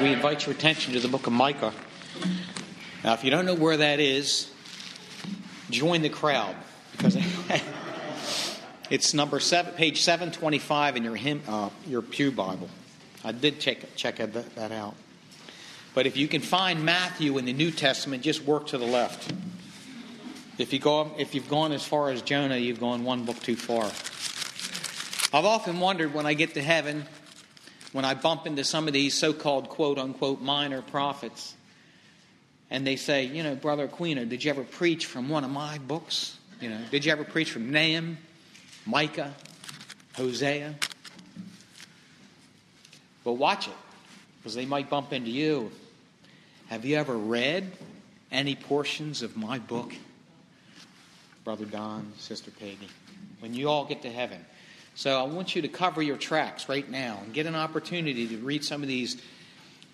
we invite your attention to the book of Micah. Now, if you don't know where that is, join the crowd because it's number seven, page seven twenty-five in your hymn, uh, your pew Bible. I did check check that out. But if you can find Matthew in the New Testament, just work to the left. If you go, if you've gone as far as Jonah, you've gone one book too far. I've often wondered when I get to heaven when I bump into some of these so called quote unquote minor prophets, and they say, you know, Brother Aquino, did you ever preach from one of my books? You know, did you ever preach from Nahum, Micah, Hosea? But watch it, because they might bump into you. Have you ever read any portions of my book? Brother Don, Sister Peggy. When you all get to heaven, so I want you to cover your tracks right now and get an opportunity to read some of these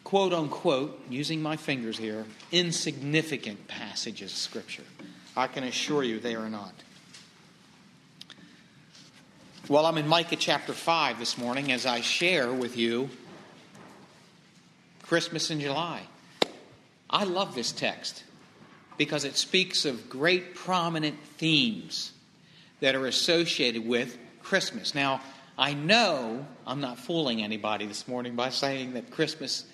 quote unquote, using my fingers here, insignificant passages of Scripture. I can assure you they are not. Well, I'm in Micah chapter 5 this morning as I share with you Christmas in July. I love this text because it speaks of great prominent themes that are associated with Christmas. Now, I know I'm not fooling anybody this morning by saying that Christmas,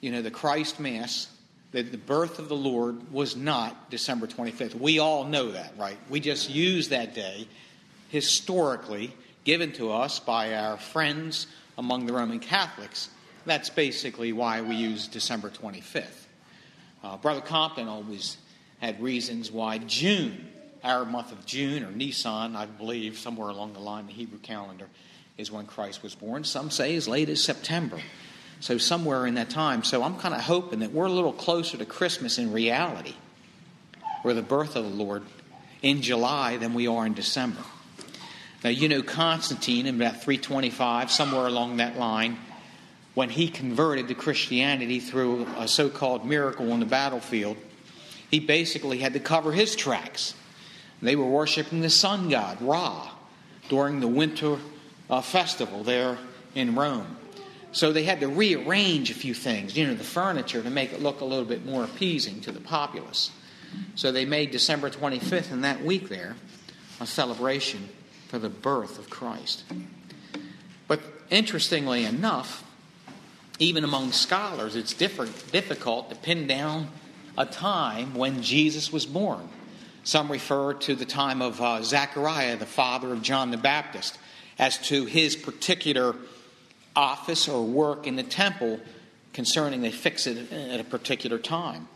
you know, the Christ Mass, that the birth of the Lord was not December 25th. We all know that, right? We just use that day historically given to us by our friends among the Roman Catholics. That's basically why we use December 25th. Uh, Brother Compton always had reasons why June our month of June or Nisan, I believe, somewhere along the line, the Hebrew calendar, is when Christ was born. Some say as late as September. So, somewhere in that time. So, I'm kind of hoping that we're a little closer to Christmas in reality, or the birth of the Lord, in July than we are in December. Now, you know, Constantine in about 325, somewhere along that line, when he converted to Christianity through a so called miracle on the battlefield, he basically had to cover his tracks they were worshiping the sun god, Ra, during the winter uh, festival there in Rome. So they had to rearrange a few things, you know, the furniture to make it look a little bit more appeasing to the populace. So they made December 25th and that week there a celebration for the birth of Christ. But interestingly enough, even among scholars, it's difficult to pin down a time when Jesus was born. Some refer to the time of uh, Zechariah, the father of John the Baptist, as to his particular office or work in the temple concerning they fix it at a particular time.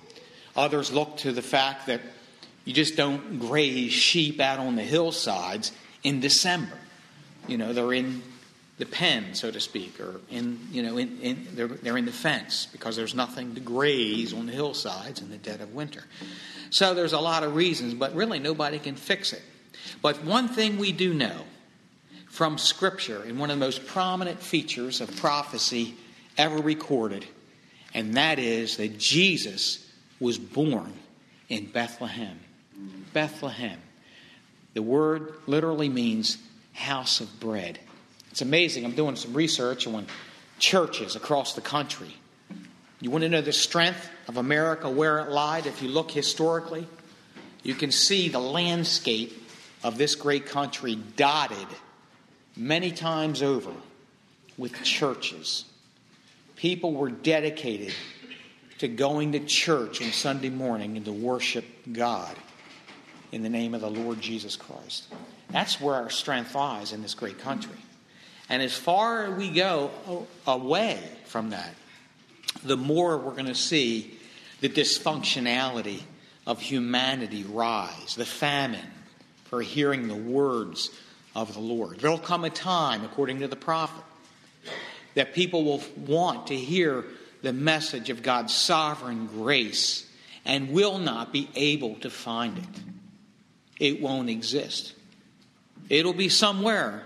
Others look to the fact that you just don't graze sheep out on the hillsides in December. You know, they're in the pen, so to speak, or in, you know, in, in, they're, they're in the fence because there's nothing to graze on the hillsides in the dead of winter. So there's a lot of reasons, but really nobody can fix it. But one thing we do know from Scripture, and one of the most prominent features of prophecy ever recorded, and that is that Jesus was born in Bethlehem. Bethlehem. The word literally means house of bread. It's amazing. I'm doing some research on churches across the country. You want to know the strength of America, where it lied? If you look historically, you can see the landscape of this great country dotted many times over with churches. People were dedicated to going to church on Sunday morning and to worship God in the name of the Lord Jesus Christ. That's where our strength lies in this great country. And as far as we go oh, away from that, the more we're going to see the dysfunctionality of humanity rise, the famine for hearing the words of the Lord. There'll come a time, according to the prophet, that people will want to hear the message of God's sovereign grace and will not be able to find it. It won't exist. It'll be somewhere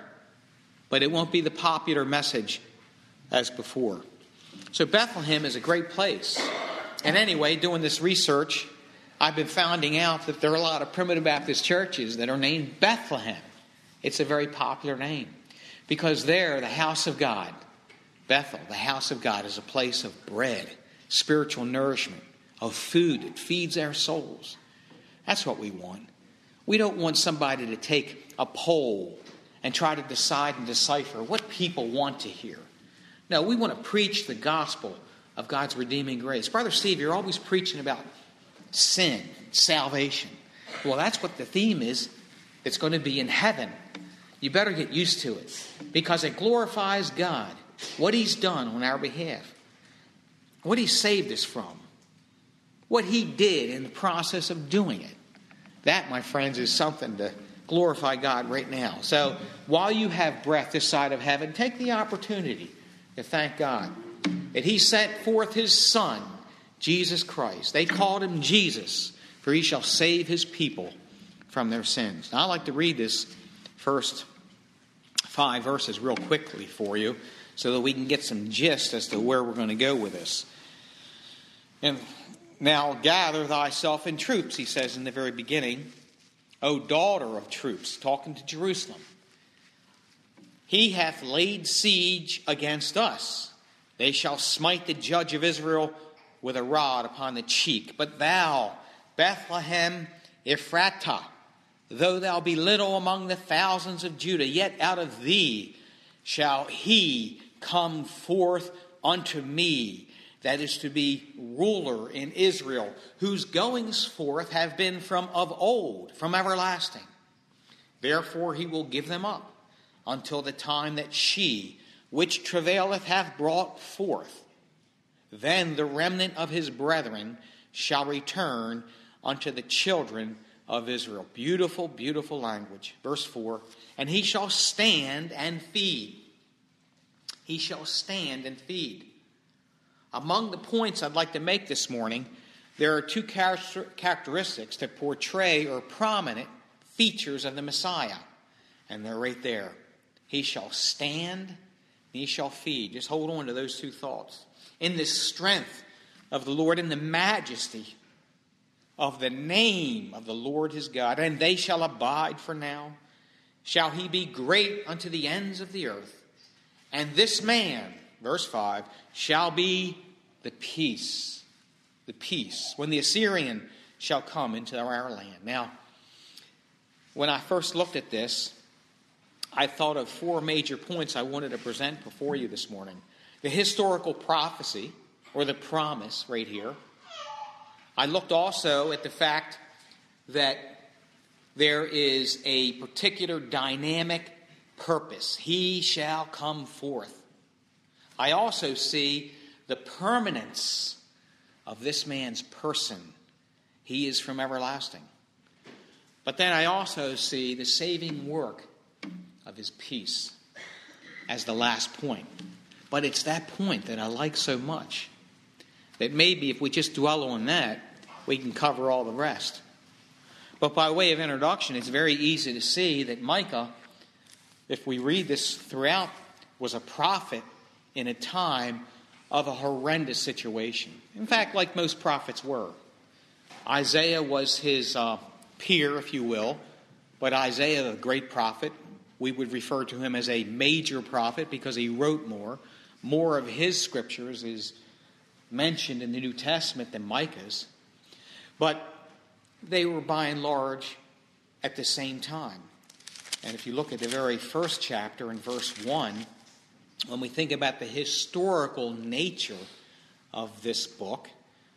but it won't be the popular message as before. So, Bethlehem is a great place. And anyway, doing this research, I've been finding out that there are a lot of primitive Baptist churches that are named Bethlehem. It's a very popular name because there, the house of God, Bethel, the house of God, is a place of bread, spiritual nourishment, of food that feeds our souls. That's what we want. We don't want somebody to take a poll and try to decide and decipher what people want to hear. No, we want to preach the gospel of God's redeeming grace. Brother Steve, you're always preaching about sin, salvation. Well, that's what the theme is. It's going to be in heaven. You better get used to it because it glorifies God, what He's done on our behalf, what He saved us from, what He did in the process of doing it. That, my friends, is something to glorify God right now. So while you have breath this side of heaven, take the opportunity to thank God that He sent forth His Son, Jesus Christ. They called Him Jesus, for He shall save His people from their sins. Now, I'd like to read this first five verses real quickly for you so that we can get some gist as to where we're going to go with this. And now gather thyself in troops, he says in the very beginning. O daughter of troops, talking to Jerusalem. He hath laid siege against us. They shall smite the judge of Israel with a rod upon the cheek. But thou, Bethlehem Ephratah, though thou be little among the thousands of Judah, yet out of thee shall he come forth unto me that is to be ruler in Israel, whose goings forth have been from of old, from everlasting. Therefore he will give them up until the time that she, which travaileth, hath brought forth. Then the remnant of his brethren shall return unto the children of Israel. Beautiful, beautiful language. Verse 4 And he shall stand and feed. He shall stand and feed. Among the points I'd like to make this morning, there are two characteristics that portray or prominent features of the Messiah. And they're right there. He shall stand, and he shall feed. Just hold on to those two thoughts. In the strength of the Lord, in the majesty of the name of the Lord his God, and they shall abide for now. Shall he be great unto the ends of the earth? And this man, verse 5, shall be the peace. The peace. When the Assyrian shall come into our land. Now, when I first looked at this, I thought of four major points I wanted to present before you this morning the historical prophecy, or the promise, right here. I looked also at the fact that there is a particular dynamic purpose. He shall come forth. I also see the permanence of this man's person. He is from everlasting. But then I also see the saving work of his peace as the last point. But it's that point that I like so much that maybe if we just dwell on that, we can cover all the rest. But by way of introduction, it's very easy to see that Micah, if we read this throughout, was a prophet in a time of a horrendous situation. In fact, like most prophets were. Isaiah was his uh, peer, if you will, but Isaiah, the great prophet, we would refer to him as a major prophet because he wrote more. More of his scriptures is mentioned in the New Testament than Micah's. But they were by and large at the same time. And if you look at the very first chapter in verse 1, when we think about the historical nature of this book,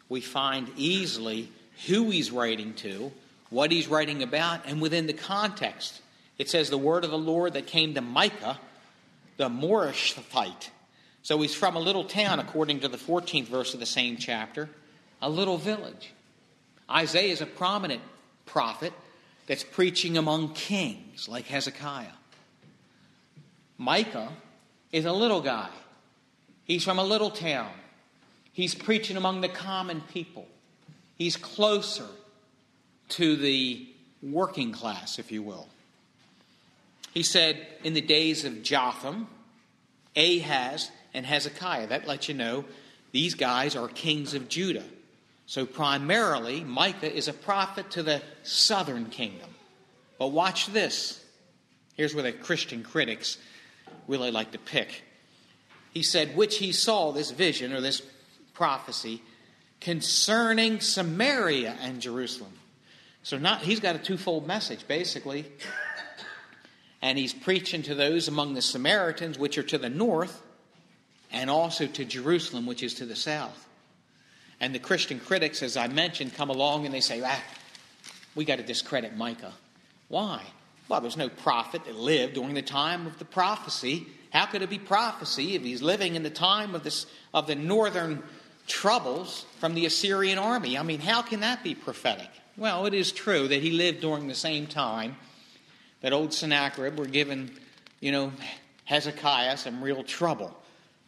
we find easily who he's writing to, what he's writing about, and within the context. It says the word of the Lord that came to Micah, the Morasthite. So he's from a little town, according to the 14th verse of the same chapter, a little village. Isaiah is a prominent prophet that's preaching among kings like Hezekiah. Micah is a little guy. He's from a little town. He's preaching among the common people. He's closer to the working class, if you will. He said, in the days of Jotham, Ahaz, and Hezekiah. That lets you know these guys are kings of Judah. So primarily, Micah is a prophet to the southern kingdom. But watch this. Here's where the Christian critics really like to pick. he said, which he saw this vision or this prophecy concerning Samaria and Jerusalem. So not he's got a twofold message basically. And he's preaching to those among the Samaritans which are to the north and also to Jerusalem which is to the south. And the Christian critics as I mentioned come along and they say, "Ah, we got to discredit Micah." Why? Well, there's no prophet that lived during the time of the prophecy. How could it be prophecy if he's living in the time of this of the northern troubles from the Assyrian army? I mean, how can that be prophetic? Well, it is true that he lived during the same time that old Sennacherib were giving, you know, Hezekiah some real trouble.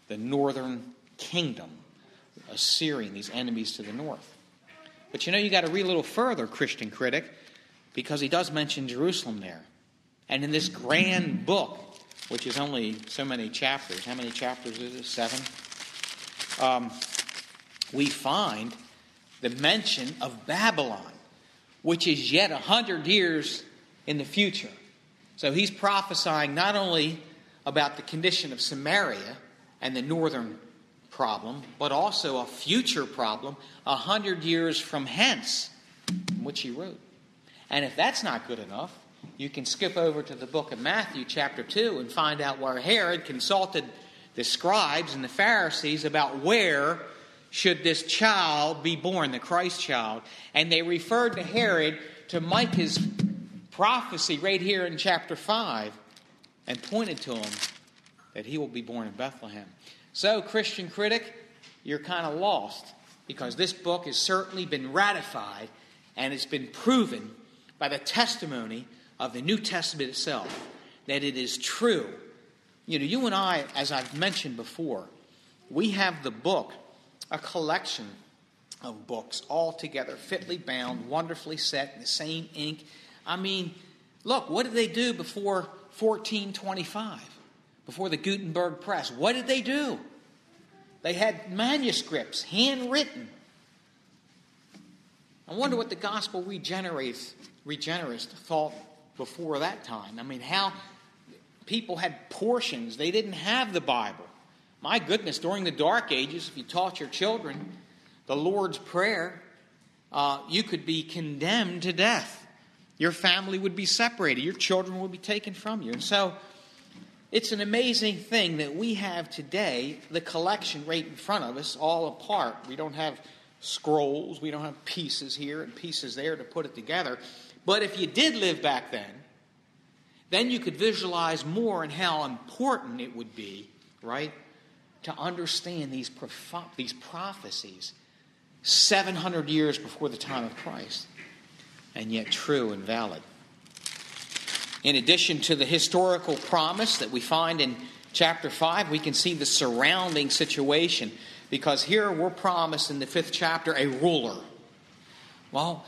The northern kingdom, Assyrian, these enemies to the north. But you know, you got to read a little further, Christian critic, because he does mention Jerusalem there. And in this grand book, which is only so many chapters, how many chapters is it? Seven? Um, we find the mention of Babylon which is yet a hundred years in the future. So he's prophesying not only about the condition of Samaria and the northern problem, but also a future problem a hundred years from hence, which he wrote. And if that's not good enough, you can skip over to the book of Matthew, chapter 2, and find out where Herod consulted the scribes and the Pharisees about where should this child be born, the Christ child. And they referred to Herod to Micah's prophecy right here in chapter 5 and pointed to him that he will be born in Bethlehem. So, Christian critic, you're kind of lost because this book has certainly been ratified and it's been proven by the testimony of the New Testament itself that it is true. You know, you and I, as I've mentioned before, we have the book a collection of books all together, fitly bound, wonderfully set in the same ink. I mean, look, what did they do before 1425? Before the Gutenberg press? What did they do? They had manuscripts, handwritten. I wonder what the gospel regenerationists thought before that time. I mean, how people had portions, they didn't have the Bible. My goodness, during the Dark Ages, if you taught your children the Lord's Prayer, uh, you could be condemned to death. Your family would be separated. Your children would be taken from you. And so it's an amazing thing that we have today the collection right in front of us, all apart. We don't have scrolls, we don't have pieces here and pieces there to put it together. But if you did live back then, then you could visualize more and how important it would be, right? to understand these, these prophecies 700 years before the time of Christ, and yet true and valid. In addition to the historical promise that we find in chapter 5, we can see the surrounding situation because here we're promised in the fifth chapter a ruler. Well,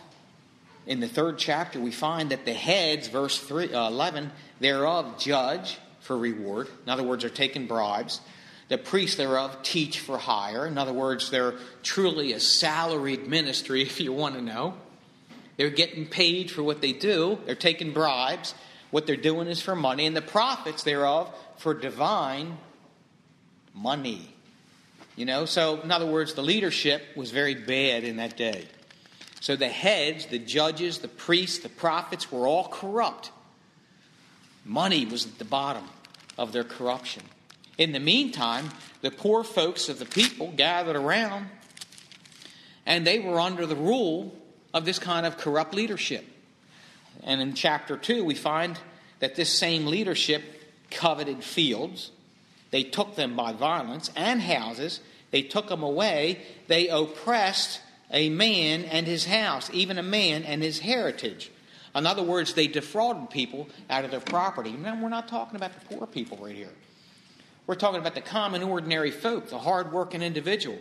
in the third chapter, we find that the heads, verse 3, uh, 11, thereof judge for reward. In other words, they're taking bribes. The priests thereof teach for hire. In other words, they're truly a salaried ministry, if you want to know. They're getting paid for what they do, they're taking bribes. What they're doing is for money, and the prophets thereof for divine money. You know, so in other words, the leadership was very bad in that day. So the heads, the judges, the priests, the prophets were all corrupt. Money was at the bottom of their corruption. In the meantime, the poor folks of the people gathered around and they were under the rule of this kind of corrupt leadership. And in chapter 2, we find that this same leadership coveted fields. They took them by violence and houses. They took them away. They oppressed a man and his house, even a man and his heritage. In other words, they defrauded people out of their property. Now, we're not talking about the poor people right here. We're talking about the common, ordinary folk, the hardworking individual.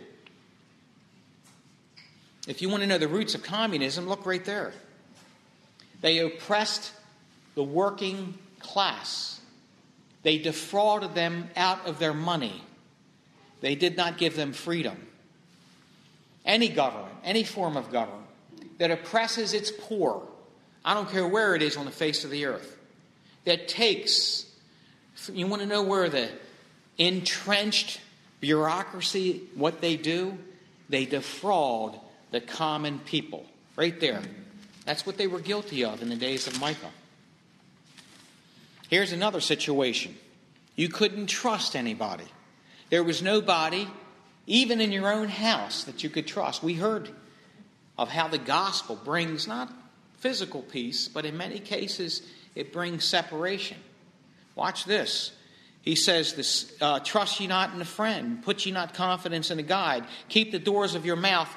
If you want to know the roots of communism, look right there. They oppressed the working class, they defrauded them out of their money, they did not give them freedom. Any government, any form of government that oppresses its poor, I don't care where it is on the face of the earth, that takes, you want to know where the entrenched Bureaucracy, what they do, they defraud the common people. Right there. That's what they were guilty of in the days of Micah. Here's another situation you couldn't trust anybody. There was nobody, even in your own house, that you could trust. We heard of how the gospel brings not physical peace, but in many cases, it brings separation. Watch this. He says, this, uh, Trust ye not in a friend, put ye not confidence in a guide, keep the doors of your mouth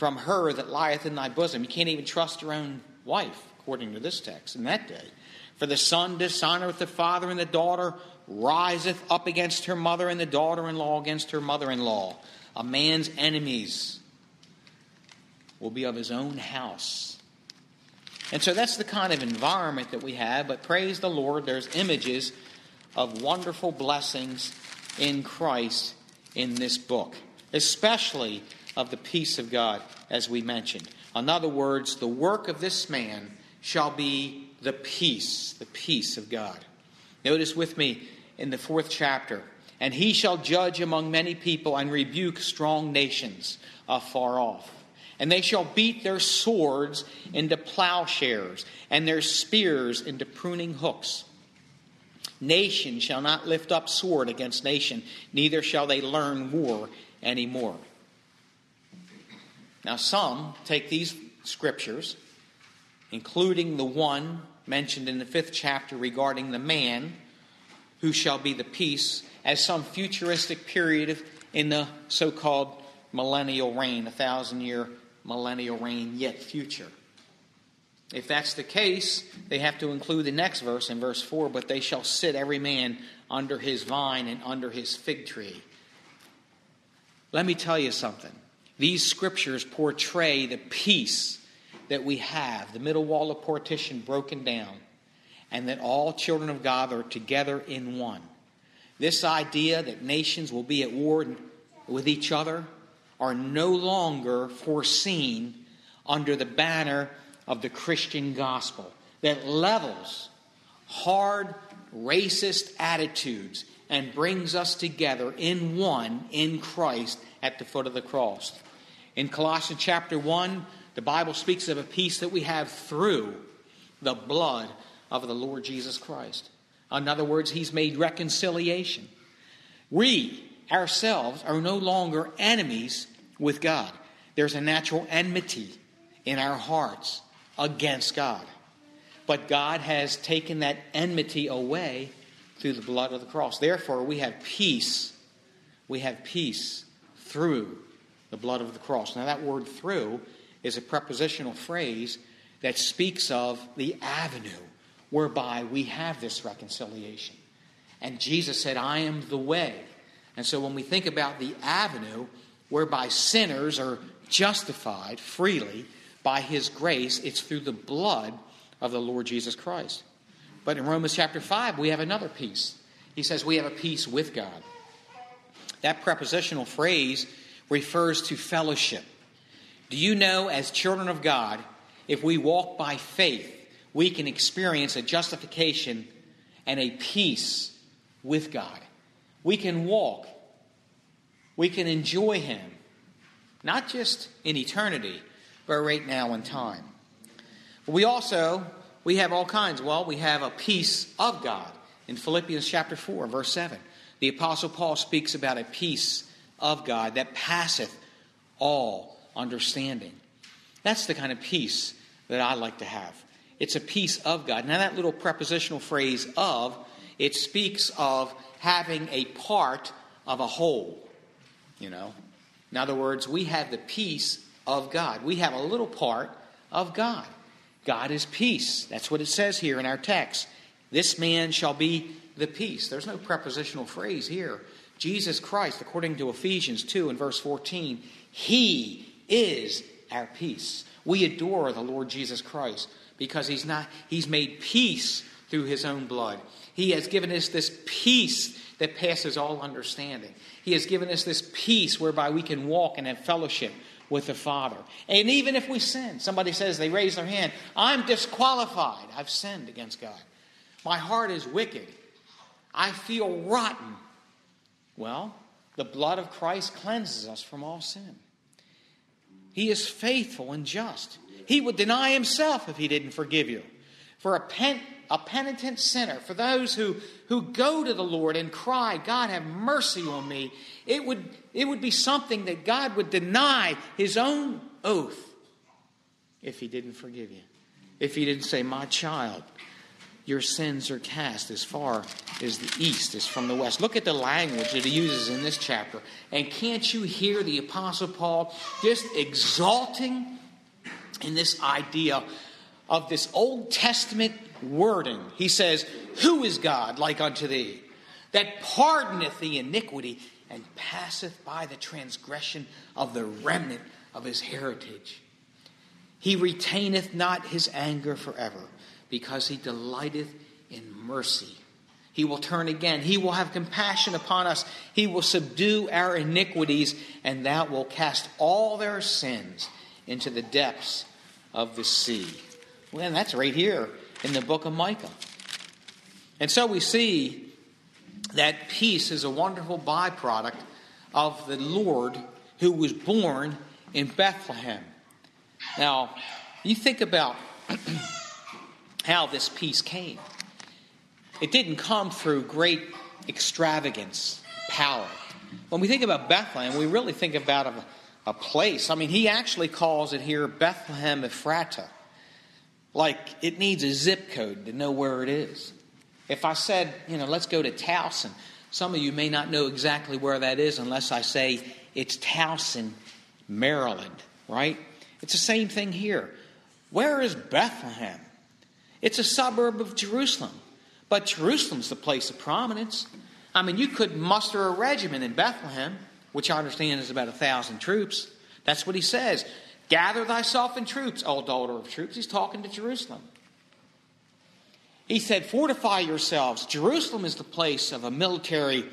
from her that lieth in thy bosom. You can't even trust your own wife, according to this text, in that day. For the son dishonoreth the father, and the daughter riseth up against her mother, and the daughter in law against her mother in law. A man's enemies will be of his own house. And so that's the kind of environment that we have, but praise the Lord, there's images of wonderful blessings in Christ in this book, especially of the peace of God, as we mentioned. In other words, the work of this man shall be the peace, the peace of God. Notice with me in the fourth chapter. And he shall judge among many people and rebuke strong nations afar off. And they shall beat their swords into plowshares and their spears into pruning hooks. Nation shall not lift up sword against nation, neither shall they learn war any more. Now, some take these scriptures, including the one mentioned in the fifth chapter regarding the man who shall be the peace, as some futuristic period in the so called millennial reign, a thousand year millennial reign yet future. If that's the case, they have to include the next verse in verse 4 but they shall sit every man under his vine and under his fig tree. Let me tell you something. These scriptures portray the peace that we have, the middle wall of partition broken down, and that all children of God are together in one. This idea that nations will be at war with each other are no longer foreseen under the banner of the Christian gospel that levels hard racist attitudes and brings us together in one in Christ at the foot of the cross. In Colossians chapter 1, the Bible speaks of a peace that we have through the blood of the Lord Jesus Christ. In other words, He's made reconciliation. We ourselves are no longer enemies with God. There's a natural enmity in our hearts against God. But God has taken that enmity away through the blood of the cross. Therefore, we have peace. We have peace through the blood of the cross. Now, that word through is a prepositional phrase that speaks of the avenue whereby we have this reconciliation. And Jesus said, I am the way. And so when we think about the avenue whereby sinners are justified freely by his grace, it's through the blood of the Lord Jesus Christ. But in Romans chapter 5, we have another peace. He says we have a peace with God. That prepositional phrase refers to fellowship. Do you know, as children of God, if we walk by faith, we can experience a justification and a peace with God? We can walk, we can enjoy Him, not just in eternity, but right now in time. We also we have all kinds. Well, we have a peace of God in Philippians chapter 4, verse 7. The apostle Paul speaks about a peace of God that passeth all understanding. That's the kind of peace that I like to have. It's a peace of God. Now, that little prepositional phrase of, it speaks of having a part of a whole. You know? In other words, we have the peace of God. We have a little part of God. God is peace. That's what it says here in our text. This man shall be the peace. There's no prepositional phrase here. Jesus Christ, according to Ephesians 2 and verse 14, He is our peace. We adore the Lord Jesus Christ because He's not He's made peace through His own blood. He has given us this peace that passes all understanding. He has given us this peace whereby we can walk and have fellowship with the Father. And even if we sin, somebody says they raise their hand, I'm disqualified. I've sinned against God. My heart is wicked. I feel rotten. Well, The blood of Christ cleanses us from all sin. He is faithful and just. He would deny himself if he didn't forgive you. For a, pen, a penitent sinner, for those who, who go to the Lord and cry, God, have mercy on me, it would, it would be something that God would deny his own oath if he didn't forgive you. If he didn't say, My child, your sins are cast as far as the east is from the west. Look at the language that he uses in this chapter. And can't you hear the Apostle Paul just exalting in this idea of this Old Testament wording? He says, Who is God like unto thee, that pardoneth the iniquity and passeth by the transgression of the remnant of his heritage? He retaineth not his anger forever because he delighteth in mercy. He will turn again. He will have compassion upon us. He will subdue our iniquities, and that will cast all their sins into the depths of the sea. Well, that's right here in the book of Micah. And so we see that peace is a wonderful byproduct of the Lord who was born in Bethlehem. Now, you think about how this peace came. It didn't come through great extravagance, power. When we think about Bethlehem, we really think about a, a place. I mean, he actually calls it here Bethlehem Ephrata. Like it needs a zip code to know where it is. If I said, you know, let's go to Towson, some of you may not know exactly where that is unless I say it's Towson, Maryland, right? It's the same thing here. Where is Bethlehem? It's a suburb of Jerusalem. But Jerusalem's the place of prominence. I mean, you could muster a regiment in Bethlehem, which I understand is about a thousand troops. That's what he says. Gather thyself in troops, O daughter of troops. He's talking to Jerusalem. He said, Fortify yourselves. Jerusalem is the place of a military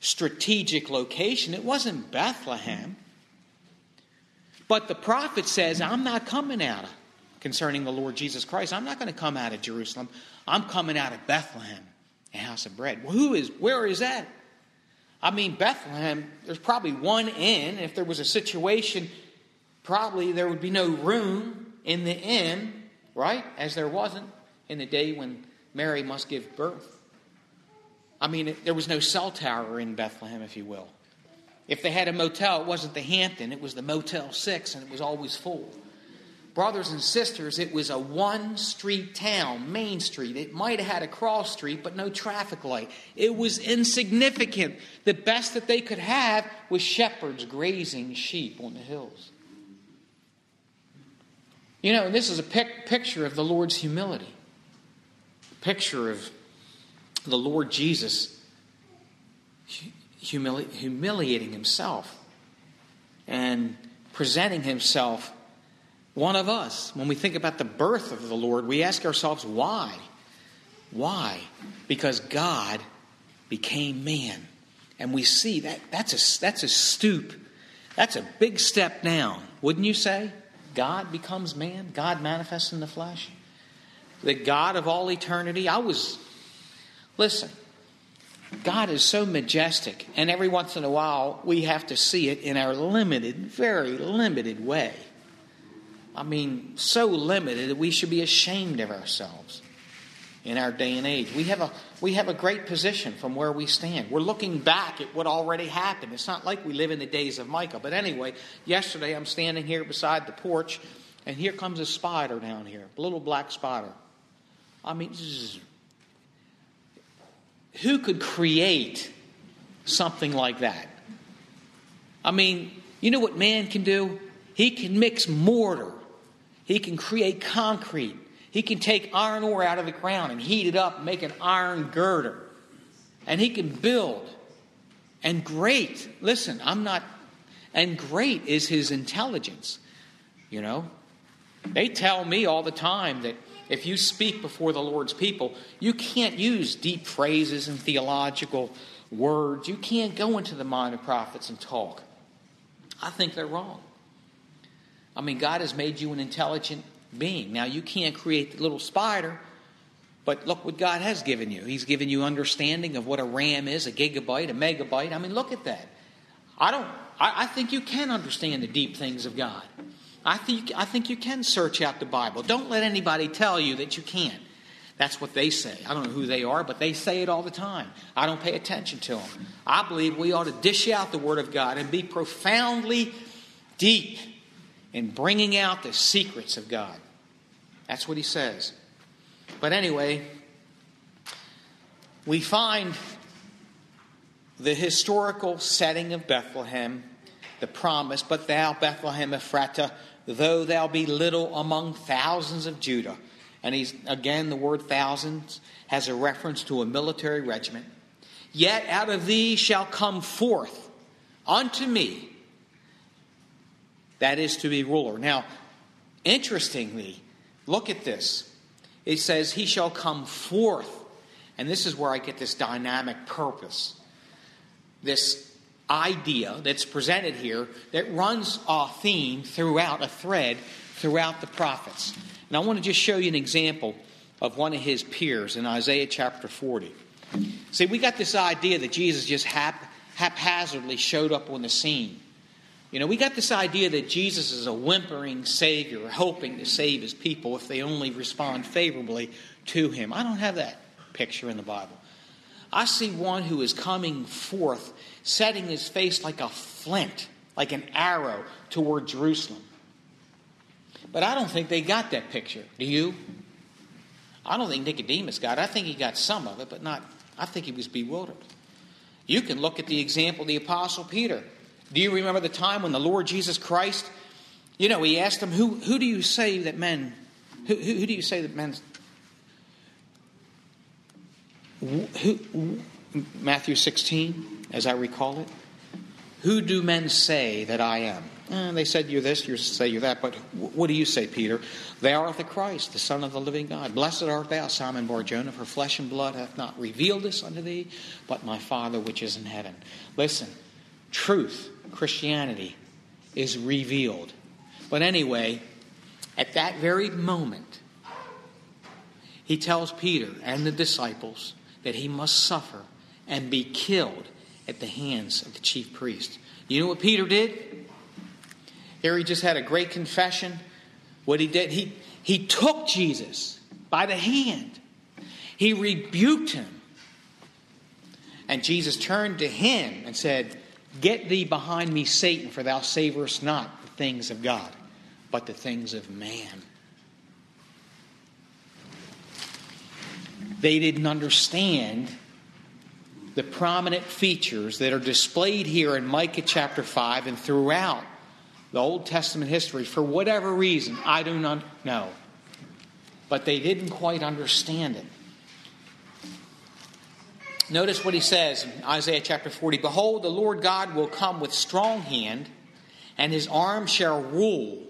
strategic location. It wasn't Bethlehem. But the prophet says, I'm not coming out of concerning the Lord Jesus Christ. I'm not going to come out of Jerusalem. I'm coming out of Bethlehem, a house of bread. Well, who is, where is that? I mean, Bethlehem, there's probably one inn. If there was a situation, probably there would be no room in the inn, right? As there wasn't in the day when Mary must give birth. I mean, there was no cell tower in Bethlehem, if you will. If they had a motel, it wasn't the Hampton, it was the Motel 6, and it was always full brothers and sisters, it was a one street town, Main Street. It might have had a cross street, but no traffic light. It was insignificant. The best that they could have was shepherds grazing sheep on the hills. You know, this is a pic- picture of the Lord's humility, a picture of the Lord Jesus humili- humiliating himself and presenting himself one of us. When we think about the birth of the Lord, we ask ourselves, why? Why? Because God became man. And we see that that's a, that's a stoop. That's a big step down, wouldn't you say? God becomes man, God manifests in the flesh. The God of all eternity. I was, listen, God is so majestic, and every once in a while we have to see it in our limited, very limited way. I mean, so limited that we should be ashamed of ourselves in our day and age. We have a we have a great position from where we stand. We're looking back at what already happened. It's not like we live in the days of Micah. But anyway, yesterday I'm standing here beside the porch, and here comes a spider down here, a little black spider. I mean, is, who could create something like that? I mean, you know what man can do? He can mix mortar he can create concrete. He can take iron ore out of the ground and heat it up and make an iron girder. And he can build. And great, listen, I'm not, and great is his intelligence. You know, they tell me all the time that if you speak before the Lord's people, you can't use deep phrases and theological words. You can't go into the mind of prophets and talk. I think they're wrong. I mean, God has made you an intelligent being. Now, you can't create the little spider, but look what God has given you. He's given you understanding of what a RAM is, a gigabyte, a megabyte. I mean, look at that. I don't. I, I think you can understand the deep things of God. I think I think you can search out the Bible. Don't let anybody tell you that you can't. That's what they say. I don't know who they are, but they say it all the time. I don't pay attention to them. I believe we ought to dish out the Word of God and be profoundly deep in bringing out the secrets of God. That's what he says. But anyway, we find the historical setting of Bethlehem, the promise, but thou, Bethlehem Ephratah, though thou be little among thousands of Judah. And he's again the word thousands has a reference to a military regiment. Yet out of thee shall come forth unto me that is to be ruler. Now, interestingly, look at this. It says, He shall come forth. And this is where I get this dynamic purpose this idea that's presented here that runs a theme throughout, a thread throughout the prophets. And I want to just show you an example of one of his peers in Isaiah chapter 40. See, we got this idea that Jesus just hap- haphazardly showed up on the scene. You know, we got this idea that Jesus is a whimpering Savior, hoping to save his people if they only respond favorably to him. I don't have that picture in the Bible. I see one who is coming forth, setting his face like a flint, like an arrow toward Jerusalem. But I don't think they got that picture. Do you? I don't think Nicodemus got it. I think he got some of it, but not, I think he was bewildered. You can look at the example of the Apostle Peter. Do you remember the time when the Lord Jesus Christ, you know, he asked them, Who, who do you say that men, who, who, who do you say that men who, Matthew 16, as I recall it. Who do men say that I am? Eh, they said you're this, you say you're that, but what do you say, Peter? Thou art the Christ, the Son of the living God. Blessed art thou, Simon Barjona, for flesh and blood hath not revealed this unto thee, but my Father which is in heaven. Listen, truth, Christianity, is revealed. But anyway, at that very moment, he tells Peter and the disciples, that he must suffer and be killed at the hands of the chief priest. You know what Peter did? Here he just had a great confession. What he did, he, he took Jesus by the hand, he rebuked him. And Jesus turned to him and said, Get thee behind me, Satan, for thou savorest not the things of God, but the things of man. they didn't understand the prominent features that are displayed here in Micah chapter 5 and throughout the Old Testament history for whatever reason. I do not know. But they didn't quite understand it. Notice what he says in Isaiah chapter 40 Behold, the Lord God will come with strong hand, and his arm shall rule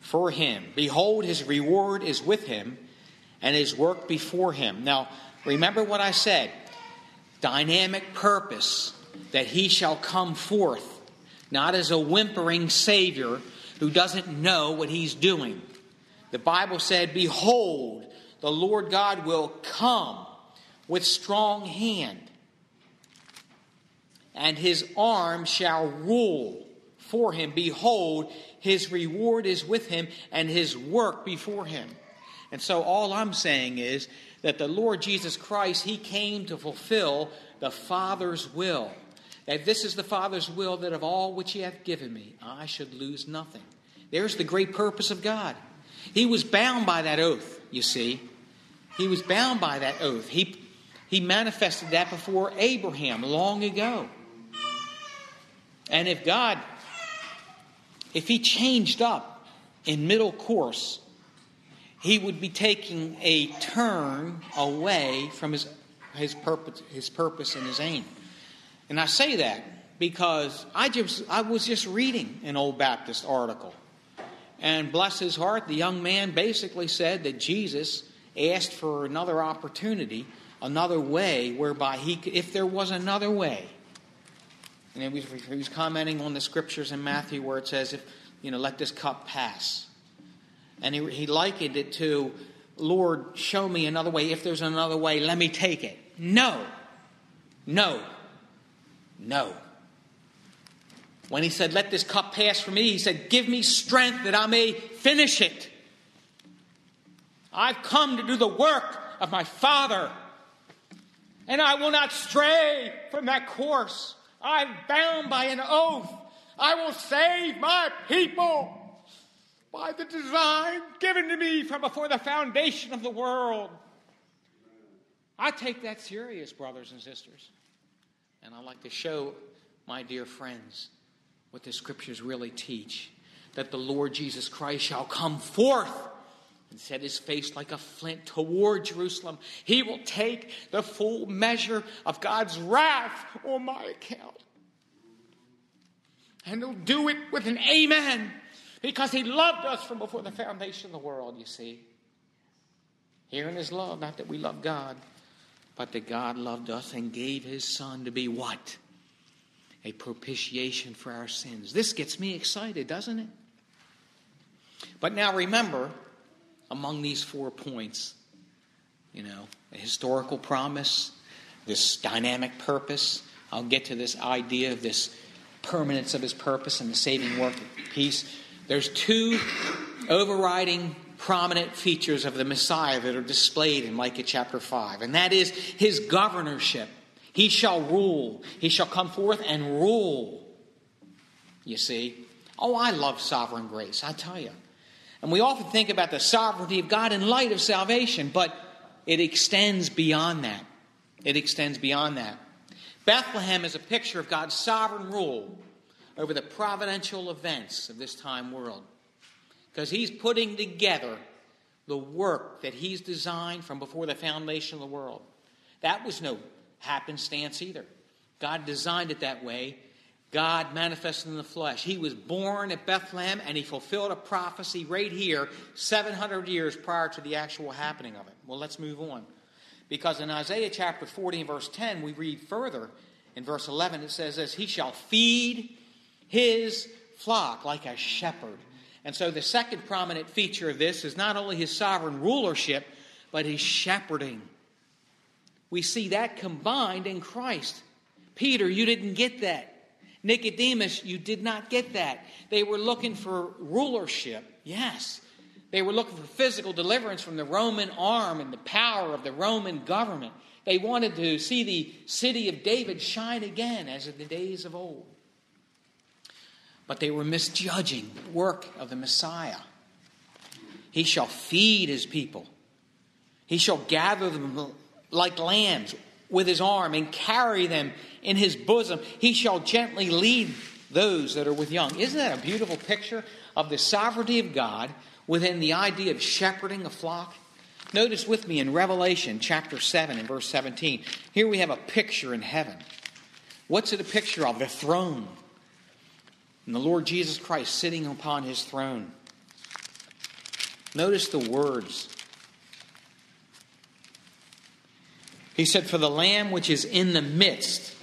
for him. Behold, his reward is with him and his work before him. Now, remember what I said dynamic purpose that he shall come forth, not as a whimpering Savior who doesn't know what he's doing. The Bible said, Behold, the Lord God will come with strong hand, and his arm shall rule for him. Behold, his reward is with him, and his work before him. And so all I'm saying is that the Lord Jesus Christ, He came to fulfill the Father's will. That this is the Father's will that of all which He hath given me, I should lose nothing. There's the great purpose of God. He was bound by that oath, you see. He was bound by that oath. He, he manifested that before Abraham long ago. And if God, if He changed up in middle course he would be taking a turn away from his, his, purpose, his purpose and his aim. And I say that because I, just, I was just reading an old Baptist article. And bless his heart, the young man basically said that Jesus asked for another opportunity, another way whereby he could, if there was another way. And he was, he was commenting on the scriptures in Matthew where it says, if, you know, let this cup pass. And he, he likened it to, Lord, show me another way. If there's another way, let me take it. No. No. No. When he said, Let this cup pass from me, he said, Give me strength that I may finish it. I've come to do the work of my Father, and I will not stray from that course. I'm bound by an oath. I will save my people by the design given to me from before the foundation of the world. I take that serious, brothers and sisters. And I like to show my dear friends what the scriptures really teach that the Lord Jesus Christ shall come forth and set his face like a flint toward Jerusalem. He will take the full measure of God's wrath on my account. And he'll do it with an amen because he loved us from before the foundation of the world, you see. Here in his love, not that we love God, but that God loved us and gave his son to be what? A propitiation for our sins. This gets me excited, doesn't it? But now remember, among these four points, you know, a historical promise, this dynamic purpose. I'll get to this idea of this permanence of his purpose and the saving work of peace. There's two overriding prominent features of the Messiah that are displayed in Micah chapter 5, and that is his governorship. He shall rule, he shall come forth and rule. You see? Oh, I love sovereign grace, I tell you. And we often think about the sovereignty of God in light of salvation, but it extends beyond that. It extends beyond that. Bethlehem is a picture of God's sovereign rule over the providential events of this time world because he's putting together the work that he's designed from before the foundation of the world. That was no happenstance either. God designed it that way. God manifested in the flesh. He was born at Bethlehem and he fulfilled a prophecy right here 700 years prior to the actual happening of it. Well, let's move on. Because in Isaiah chapter 40 and verse 10, we read further in verse 11, it says this He shall feed his flock like a shepherd. And so the second prominent feature of this is not only his sovereign rulership, but his shepherding. We see that combined in Christ. Peter, you didn't get that. Nicodemus, you did not get that. They were looking for rulership, yes. They were looking for physical deliverance from the Roman arm and the power of the Roman government. They wanted to see the city of David shine again as in the days of old but they were misjudging the work of the Messiah. He shall feed his people, he shall gather them like lambs with his arm and carry them in his bosom. He shall gently lead those that are with young. Isn't that a beautiful picture of the sovereignty of God within the idea of shepherding a flock? Notice with me in Revelation chapter 7 and verse 17. Here we have a picture in heaven. What's it a picture of? The throne and the Lord Jesus Christ sitting upon his throne. Notice the words. He said, For the Lamb which is in the midst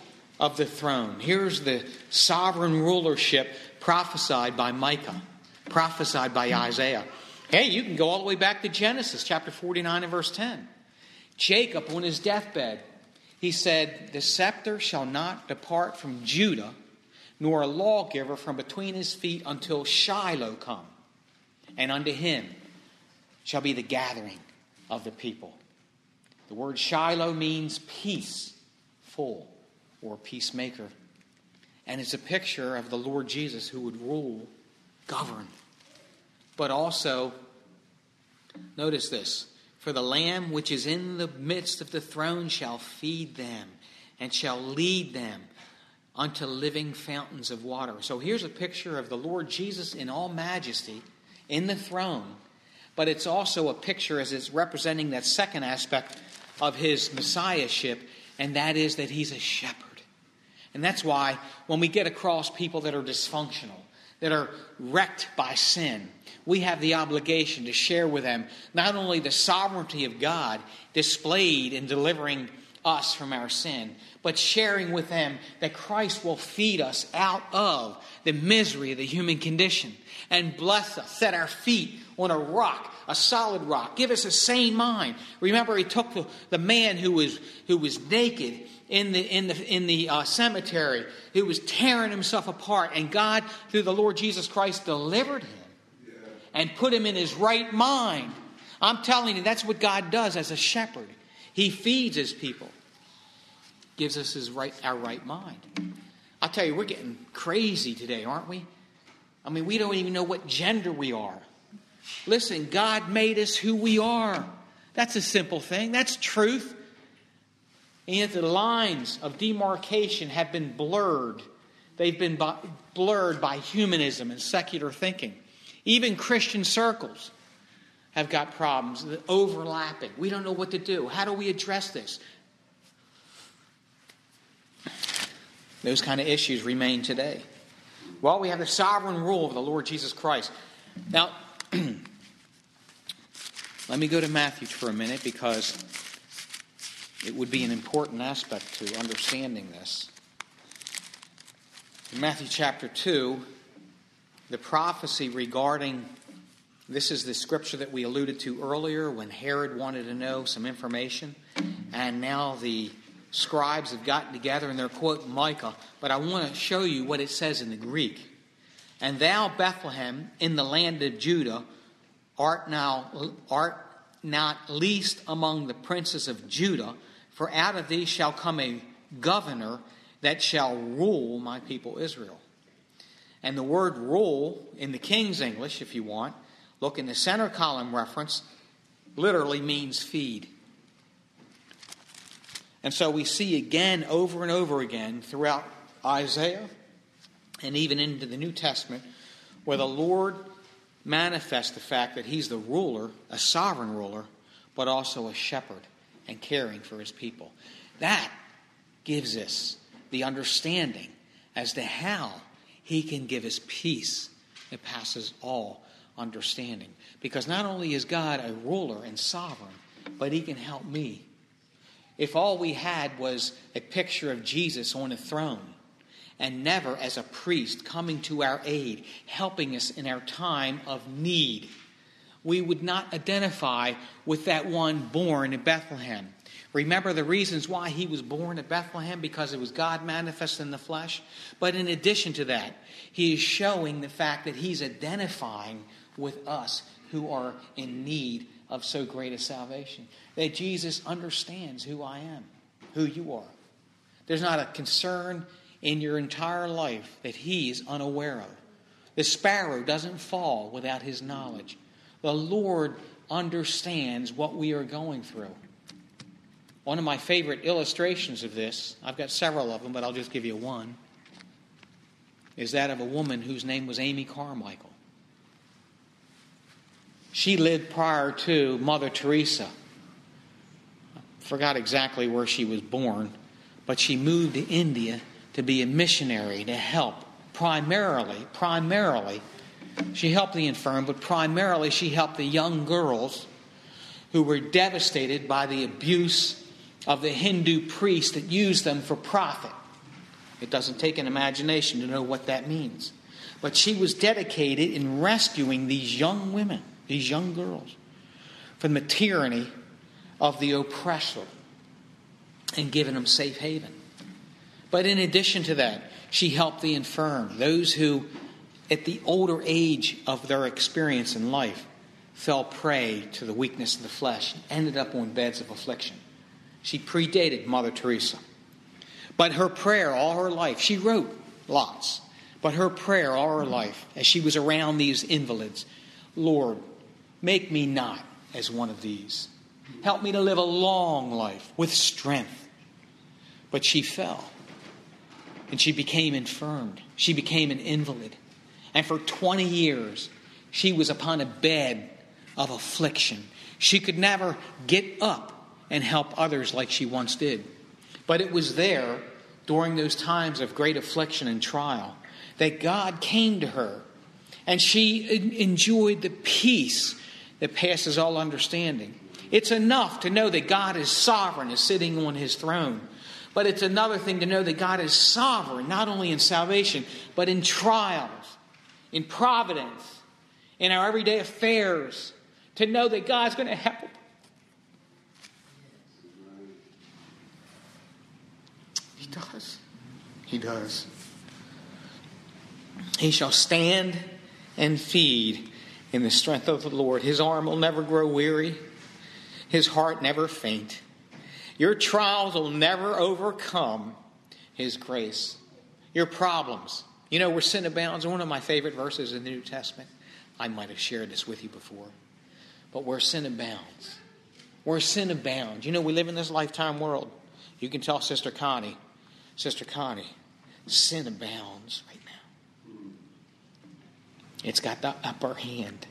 of the throne. Here's the sovereign rulership prophesied by Micah, prophesied by Isaiah. Hey, you can go all the way back to Genesis chapter 49 and verse 10. Jacob, on his deathbed, he said, The scepter shall not depart from Judah nor a lawgiver from between his feet until Shiloh come, and unto him shall be the gathering of the people. The word Shiloh means peace, peaceful or peacemaker. And it's a picture of the Lord Jesus who would rule, govern. But also, notice this for the Lamb which is in the midst of the throne shall feed them and shall lead them unto living fountains of water. So here's a picture of the Lord Jesus in all majesty in the throne, but it's also a picture as it's representing that second aspect of his messiahship, and that is that he's a shepherd. And that's why when we get across people that are dysfunctional, that are wrecked by sin, we have the obligation to share with them not only the sovereignty of God displayed in delivering us from our sin, but sharing with them that Christ will feed us out of the misery of the human condition and bless us, set our feet on a rock, a solid rock, give us a sane mind. Remember, he took the, the man who was, who was naked in the, in the, in the uh, cemetery, who was tearing himself apart, and God, through the Lord Jesus Christ, delivered him and put him in his right mind. I'm telling you, that's what God does as a shepherd. He feeds his people, gives us his right, our right mind. I'll tell you, we're getting crazy today, aren't we? I mean, we don't even know what gender we are. Listen, God made us who we are. That's a simple thing. That's truth. And yet the lines of demarcation have been blurred. They've been blurred by humanism and secular thinking. Even Christian circles have got problems, overlapping. We don't know what to do. How do we address this? Those kind of issues remain today. Well, we have the sovereign rule of the Lord Jesus Christ. Now, let me go to Matthew for a minute because it would be an important aspect to understanding this. In Matthew chapter 2, the prophecy regarding this is the scripture that we alluded to earlier when Herod wanted to know some information, and now the scribes have gotten together and they're quoting Micah. But I want to show you what it says in the Greek. And thou, Bethlehem, in the land of Judah, art now art not least among the princes of Judah, for out of thee shall come a governor that shall rule my people Israel. And the word rule in the King's English, if you want, Look in the center column reference, literally means feed. And so we see again, over and over again, throughout Isaiah and even into the New Testament, where the Lord manifests the fact that He's the ruler, a sovereign ruler, but also a shepherd and caring for His people. That gives us the understanding as to how He can give us peace that passes all understanding. Because not only is God a ruler and sovereign, but He can help me. If all we had was a picture of Jesus on a throne, and never as a priest coming to our aid, helping us in our time of need, we would not identify with that one born in Bethlehem. Remember the reasons why he was born at Bethlehem? Because it was God manifest in the flesh. But in addition to that, he is showing the fact that he's identifying with us who are in need of so great a salvation. That Jesus understands who I am, who you are. There's not a concern in your entire life that he's unaware of. The sparrow doesn't fall without his knowledge. The Lord understands what we are going through. One of my favorite illustrations of this, I've got several of them, but I'll just give you one, is that of a woman whose name was Amy Carmichael. She lived prior to Mother Teresa. I Forgot exactly where she was born, but she moved to India to be a missionary to help primarily, primarily, she helped the infirm, but primarily she helped the young girls who were devastated by the abuse of the Hindu priests that used them for profit. It doesn't take an imagination to know what that means. But she was dedicated in rescuing these young women these young girls, from the tyranny of the oppressor and giving them safe haven. But in addition to that, she helped the infirm, those who, at the older age of their experience in life, fell prey to the weakness of the flesh and ended up on beds of affliction. She predated Mother Teresa. But her prayer all her life, she wrote lots, but her prayer all her life, as she was around these invalids, Lord, Make me not as one of these. Help me to live a long life with strength. But she fell and she became infirmed. She became an invalid. And for 20 years, she was upon a bed of affliction. She could never get up and help others like she once did. But it was there during those times of great affliction and trial that God came to her and she enjoyed the peace that passes all understanding. It's enough to know that God is sovereign, is sitting on his throne. But it's another thing to know that God is sovereign, not only in salvation, but in trials, in providence, in our everyday affairs, to know that God's going to help. He does. He does. He shall stand and feed in the strength of the Lord. His arm will never grow weary, his heart never faint. Your trials will never overcome his grace. Your problems. You know, where sin abounds, one of my favorite verses in the New Testament. I might have shared this with you before. But where sin abounds, where sin abounds. You know, we live in this lifetime world. You can tell Sister Connie, Sister Connie, sin abounds right now. It's got the upper hand.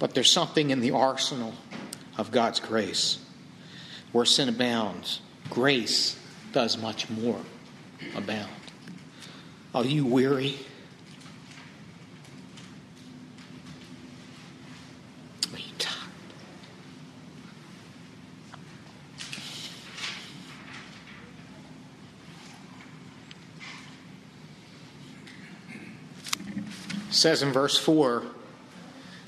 But there's something in the arsenal of God's grace. Where sin abounds, grace does much more abound. Are you weary? Are you tired? It says in verse 4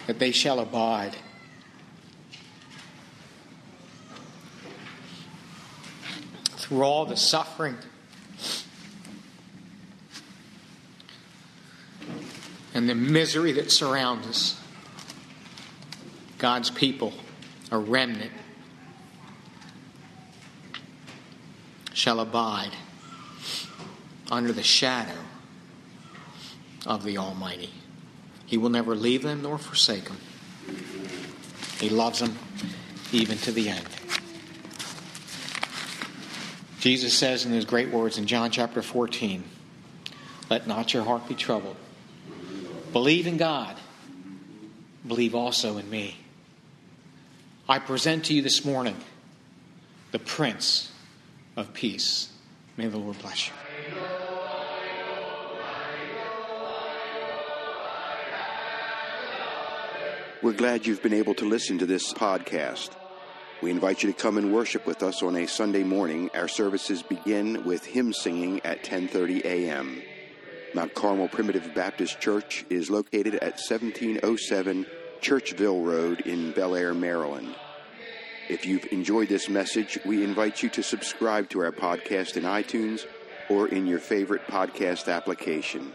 that they shall abide. Through all the suffering and the misery that surrounds us, God's people, a remnant, shall abide under the shadow of the Almighty. He will never leave them nor forsake them. He loves them even to the end. Jesus says in his great words in John chapter 14 Let not your heart be troubled. Believe in God, believe also in me. I present to you this morning the Prince of Peace. May the Lord bless you. We're glad you've been able to listen to this podcast. We invite you to come and worship with us on a Sunday morning. Our services begin with hymn singing at 10:30 a.m. Mount Carmel Primitive Baptist Church is located at 1707 Churchville Road in Bel Air, Maryland. If you've enjoyed this message, we invite you to subscribe to our podcast in iTunes or in your favorite podcast application.